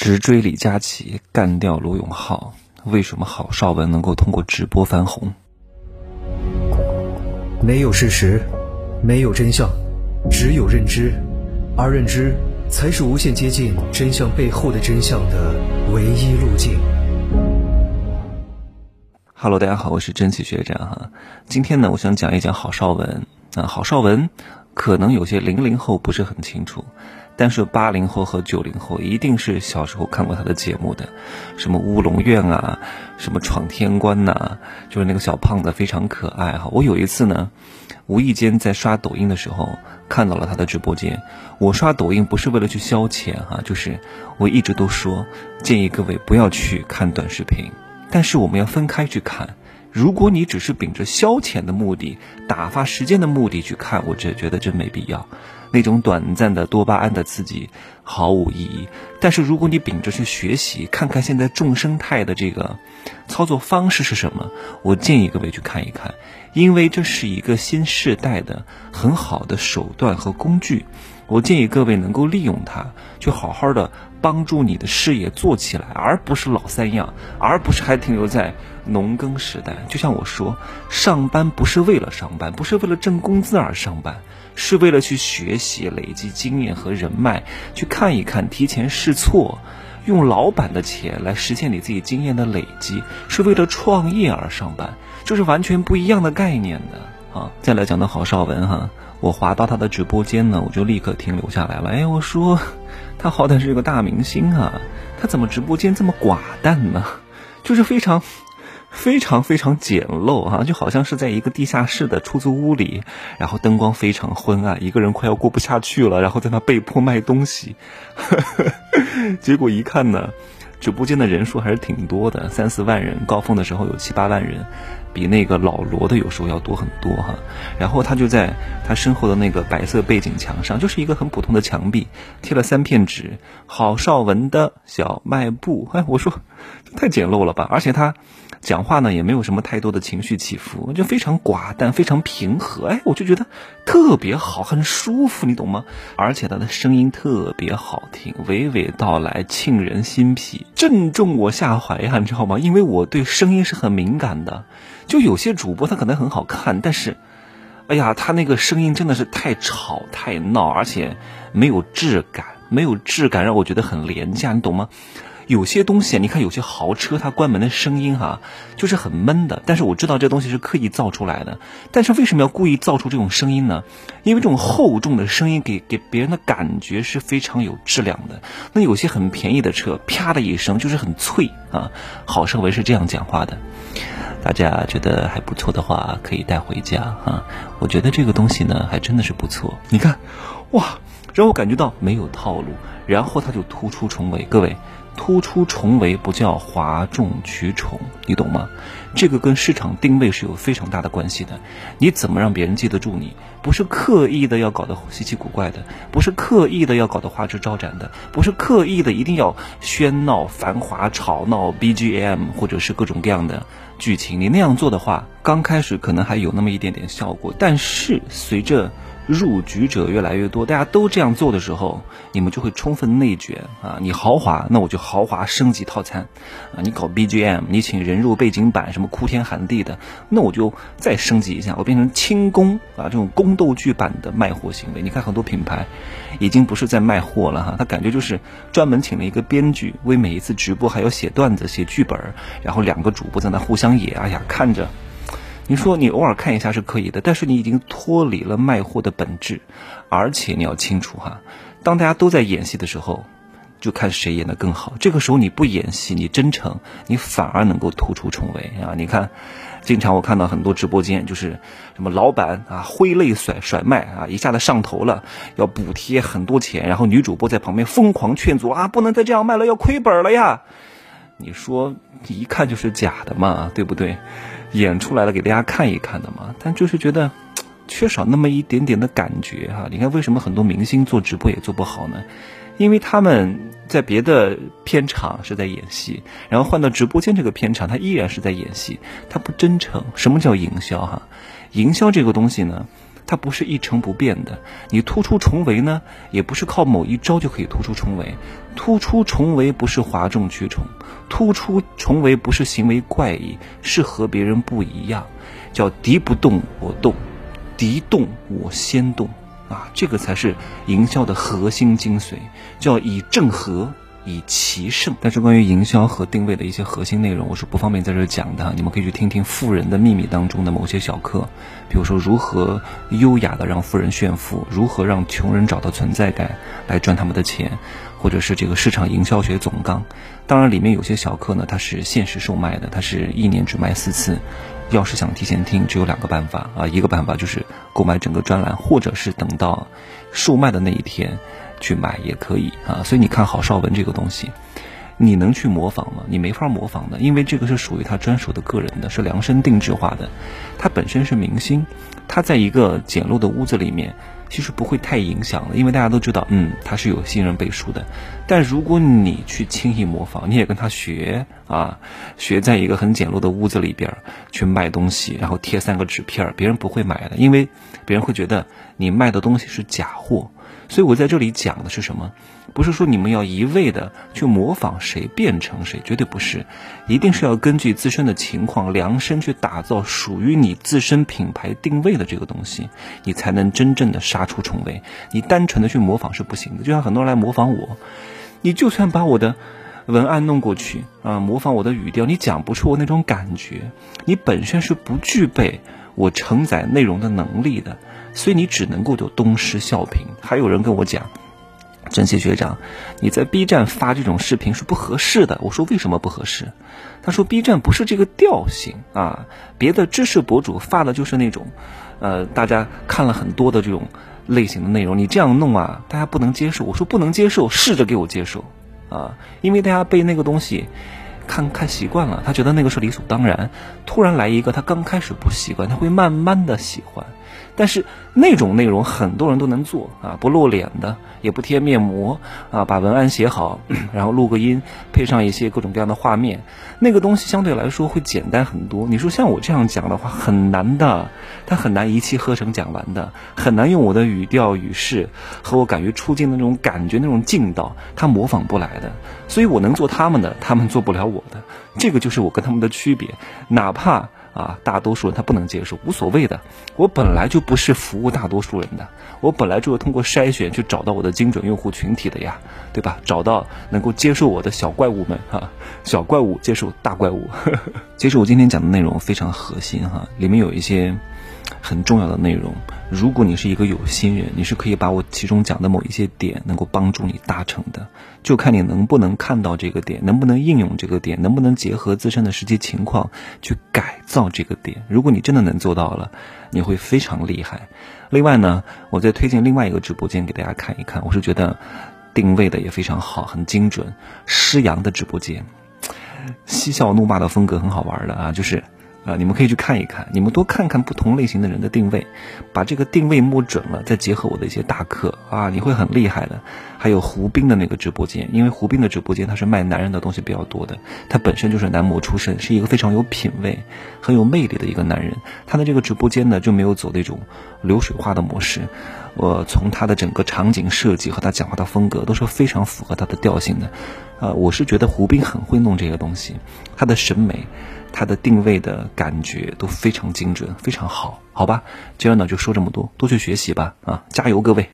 直追李佳琦，干掉罗永浩。为什么郝邵文能够通过直播翻红？没有事实，没有真相，只有认知，而认知才是无限接近真相背后的真相的唯一路径。Hello，大家好，我是真奇学长哈。今天呢，我想讲一讲郝邵文啊。郝邵文可能有些零零后不是很清楚。但是八零后和九零后一定是小时候看过他的节目的，什么乌龙院啊，什么闯天关呐，就是那个小胖子非常可爱哈。我有一次呢，无意间在刷抖音的时候看到了他的直播间。我刷抖音不是为了去消遣哈，就是我一直都说建议各位不要去看短视频，但是我们要分开去看。如果你只是秉着消遣的目的、打发时间的目的去看，我只觉得真没必要。那种短暂的多巴胺的刺激毫无意义，但是如果你秉着去学习，看看现在众生态的这个操作方式是什么，我建议各位去看一看，因为这是一个新时代的很好的手段和工具，我建议各位能够利用它，去好好的帮助你的事业做起来，而不是老三样，而不是还停留在农耕时代。就像我说，上班不是为了上班，不是为了挣工资而上班。是为了去学习、累积经验和人脉，去看一看、提前试错，用老板的钱来实现你自己经验的累积，是为了创业而上班，这是完全不一样的概念的啊！再来讲到郝邵文哈，我滑到他的直播间呢，我就立刻停留下来了。哎，我说他好歹是个大明星啊，他怎么直播间这么寡淡呢？就是非常。非常非常简陋哈，就好像是在一个地下室的出租屋里，然后灯光非常昏暗，一个人快要过不下去了，然后在那被迫卖东西，结果一看呢，直播间的人数还是挺多的，三四万人，高峰的时候有七八万人，比那个老罗的有时候要多很多哈。然后他就在他身后的那个白色背景墙上，就是一个很普通的墙壁，贴了三片纸，郝邵文的小卖部。哎，我说太简陋了吧，而且他。讲话呢也没有什么太多的情绪起伏，就非常寡淡，非常平和。哎，我就觉得特别好，很舒服，你懂吗？而且他的声音特别好听，娓娓道来，沁人心脾，正中我下怀呀，你知道吗？因为我对声音是很敏感的。就有些主播他可能很好看，但是，哎呀，他那个声音真的是太吵太闹，而且没有质感，没有质感让我觉得很廉价，你懂吗？有些东西，你看有些豪车，它关门的声音哈，就是很闷的。但是我知道这东西是刻意造出来的。但是为什么要故意造出这种声音呢？因为这种厚重的声音给给别人的感觉是非常有质量的。那有些很便宜的车，啪的一声就是很脆啊。郝胜文是这样讲话的。大家觉得还不错的话，可以带回家啊。我觉得这个东西呢，还真的是不错。你看，哇，让我感觉到没有套路，然后它就突出重围。各位。突出重围不叫哗众取宠，你懂吗？这个跟市场定位是有非常大的关系的。你怎么让别人记得住你？不是刻意的要搞得稀奇古怪的，不是刻意的要搞得花枝招展的，不是刻意的一定要喧闹繁华吵闹 BGM 或者是各种各样的剧情。你那样做的话，刚开始可能还有那么一点点效果，但是随着入局者越来越多，大家都这样做的时候，你们就会充分内卷啊！你豪华，那我就豪华升级套餐啊！你搞 BGM，你请人肉背景板，什么哭天喊地的，那我就再升级一下，我变成轻功啊！这种宫斗剧版的卖货行为，你看很多品牌已经不是在卖货了哈，他感觉就是专门请了一个编剧，为每一次直播还要写段子、写剧本，然后两个主播在那互相演，哎呀，看着。你说你偶尔看一下是可以的，但是你已经脱离了卖货的本质，而且你要清楚哈，当大家都在演戏的时候，就看谁演的更好。这个时候你不演戏，你真诚，你反而能够突出重围啊！你看，经常我看到很多直播间，就是什么老板啊挥泪甩甩卖啊，一下子上头了，要补贴很多钱，然后女主播在旁边疯狂劝阻啊，不能再这样卖了，要亏本了呀！你说一看就是假的嘛，对不对？演出来了给大家看一看的嘛，但就是觉得 缺少那么一点点的感觉哈。你看为什么很多明星做直播也做不好呢？因为他们在别的片场是在演戏，然后换到直播间这个片场，他依然是在演戏，他不真诚。什么叫营销哈？营销这个东西呢，它不是一成不变的。你突出重围呢，也不是靠某一招就可以突出重围。突出重围不是哗众取宠，突出重围不是行为怪异，是和别人不一样。叫敌不动我动，敌动我先动啊！这个才是营销的核心精髓，叫以正合。以其胜，但是关于营销和定位的一些核心内容，我是不方便在这讲的。你们可以去听听《富人的秘密》当中的某些小课，比如说如何优雅的让富人炫富，如何让穷人找到存在感来赚他们的钱，或者是这个市场营销学总纲。当然，里面有些小课呢，它是限时售卖的，它是一年只卖四次。要是想提前听，只有两个办法啊，一个办法就是购买整个专栏，或者是等到售卖的那一天。去买也可以啊，所以你看郝邵文这个东西，你能去模仿吗？你没法模仿的，因为这个是属于他专属的个人的，是量身定制化的。他本身是明星，他在一个简陋的屋子里面，其实不会太影响的，因为大家都知道，嗯，他是有信任背书的。但如果你去轻易模仿，你也跟他学啊，学在一个很简陋的屋子里边去卖东西，然后贴三个纸片，别人不会买的，因为别人会觉得你卖的东西是假货。所以我在这里讲的是什么？不是说你们要一味的去模仿谁变成谁，绝对不是，一定是要根据自身的情况量身去打造属于你自身品牌定位的这个东西，你才能真正的杀出重围。你单纯的去模仿是不行的，就像很多人来模仿我，你就算把我的文案弄过去啊，模仿我的语调，你讲不出我那种感觉，你本身是不具备我承载内容的能力的。所以你只能够就东施效颦。还有人跟我讲，珍惜学长，你在 B 站发这种视频是不合适的。我说为什么不合适？他说 B 站不是这个调性啊，别的知识博主发的就是那种，呃，大家看了很多的这种类型的内容，你这样弄啊，大家不能接受。我说不能接受，试着给我接受啊，因为大家被那个东西。看看习惯了，他觉得那个是理所当然。突然来一个，他刚开始不习惯，他会慢慢的喜欢。但是那种内容很多人都能做啊，不露脸的，也不贴面膜啊，把文案写好，然后录个音，配上一些各种各样的画面，那个东西相对来说会简单很多。你说像我这样讲的话，很难的，他很难一气呵成讲完的，很难用我的语调语势和我敢于出镜的那种感觉那种劲道，他模仿不来的。所以我能做他们的，他们做不了我的，这个就是我跟他们的区别，哪怕。啊，大多数人他不能接受，无所谓的。我本来就不是服务大多数人的，我本来就是通过筛选去找到我的精准用户群体的呀，对吧？找到能够接受我的小怪物们哈，小怪物接受大怪物。其实我今天讲的内容非常核心哈，里面有一些。很重要的内容，如果你是一个有心人，你是可以把我其中讲的某一些点能够帮助你达成的，就看你能不能看到这个点，能不能应用这个点，能不能结合自身的实际情况去改造这个点。如果你真的能做到了，你会非常厉害。另外呢，我再推荐另外一个直播间给大家看一看，我是觉得定位的也非常好，很精准。施阳的直播间，嬉笑怒骂的风格很好玩的啊，就是。啊，你们可以去看一看，你们多看看不同类型的人的定位，把这个定位摸准了，再结合我的一些大课啊，你会很厉害的。还有胡斌的那个直播间，因为胡斌的直播间他是卖男人的东西比较多的，他本身就是男模出身，是一个非常有品味、很有魅力的一个男人。他的这个直播间呢就没有走那种流水化的模式，我从他的整个场景设计和他讲话的风格都是非常符合他的调性的。呃，我是觉得胡兵很会弄这个东西，他的审美。他的定位的感觉都非常精准，非常好，好吧？今儿呢就说这么多，多去学习吧，啊，加油各位！